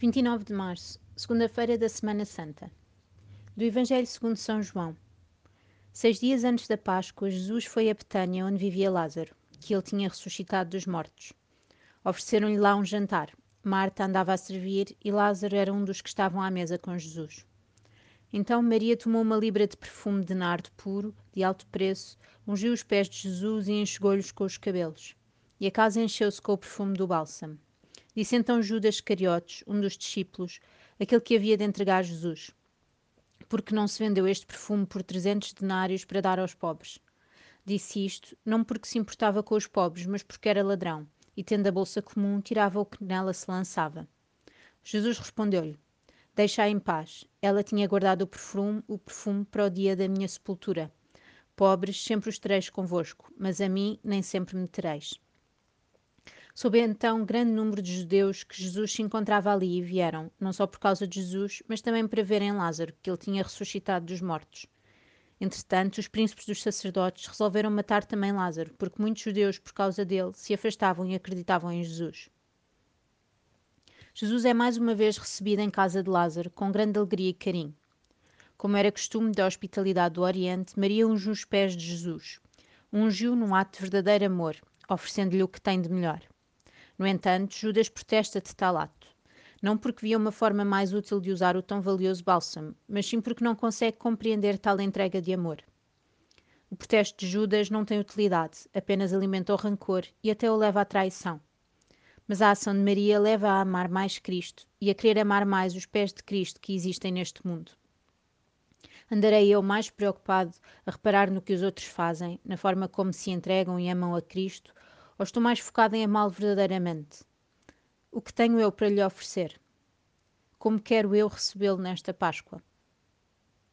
29 de março, segunda-feira da Semana Santa. Do Evangelho segundo São João. Seis dias antes da Páscoa, Jesus foi a Betânia, onde vivia Lázaro, que ele tinha ressuscitado dos mortos. Ofereceram-lhe lá um jantar. Marta andava a servir e Lázaro era um dos que estavam à mesa com Jesus. Então Maria tomou uma libra de perfume de nardo puro, de alto preço, ungiu os pés de Jesus e enxugou-lhes com os cabelos. E a casa encheu-se com o perfume do bálsamo. Disse então Judas Iscariotes, um dos discípulos, aquele que havia de entregar Jesus: Porque não se vendeu este perfume por trezentos denários para dar aos pobres? Disse isto, não porque se importava com os pobres, mas porque era ladrão, e tendo a bolsa comum, tirava o que nela se lançava. Jesus respondeu-lhe: Deixa-a em paz. Ela tinha guardado o perfume, o perfume para o dia da minha sepultura. Pobres sempre os tereis convosco, mas a mim nem sempre me tereis. Soube então grande número de judeus que Jesus se encontrava ali e vieram, não só por causa de Jesus, mas também para verem Lázaro, que ele tinha ressuscitado dos mortos. Entretanto, os príncipes dos sacerdotes resolveram matar também Lázaro, porque muitos judeus, por causa dele, se afastavam e acreditavam em Jesus. Jesus é mais uma vez recebido em casa de Lázaro, com grande alegria e carinho. Como era costume da hospitalidade do Oriente, Maria ungiu os pés de Jesus. Ungiu num ato de verdadeiro amor, oferecendo-lhe o que tem de melhor. No entanto, Judas protesta de tal ato. Não porque via uma forma mais útil de usar o tão valioso bálsamo, mas sim porque não consegue compreender tal entrega de amor. O protesto de Judas não tem utilidade, apenas alimenta o rancor e até o leva à traição. Mas a ação de Maria leva a amar mais Cristo e a querer amar mais os pés de Cristo que existem neste mundo. Andarei eu mais preocupado a reparar no que os outros fazem, na forma como se entregam e amam a Cristo, ou estou mais focado em amá-lo verdadeiramente? O que tenho eu para lhe oferecer? Como quero eu recebê-lo nesta Páscoa?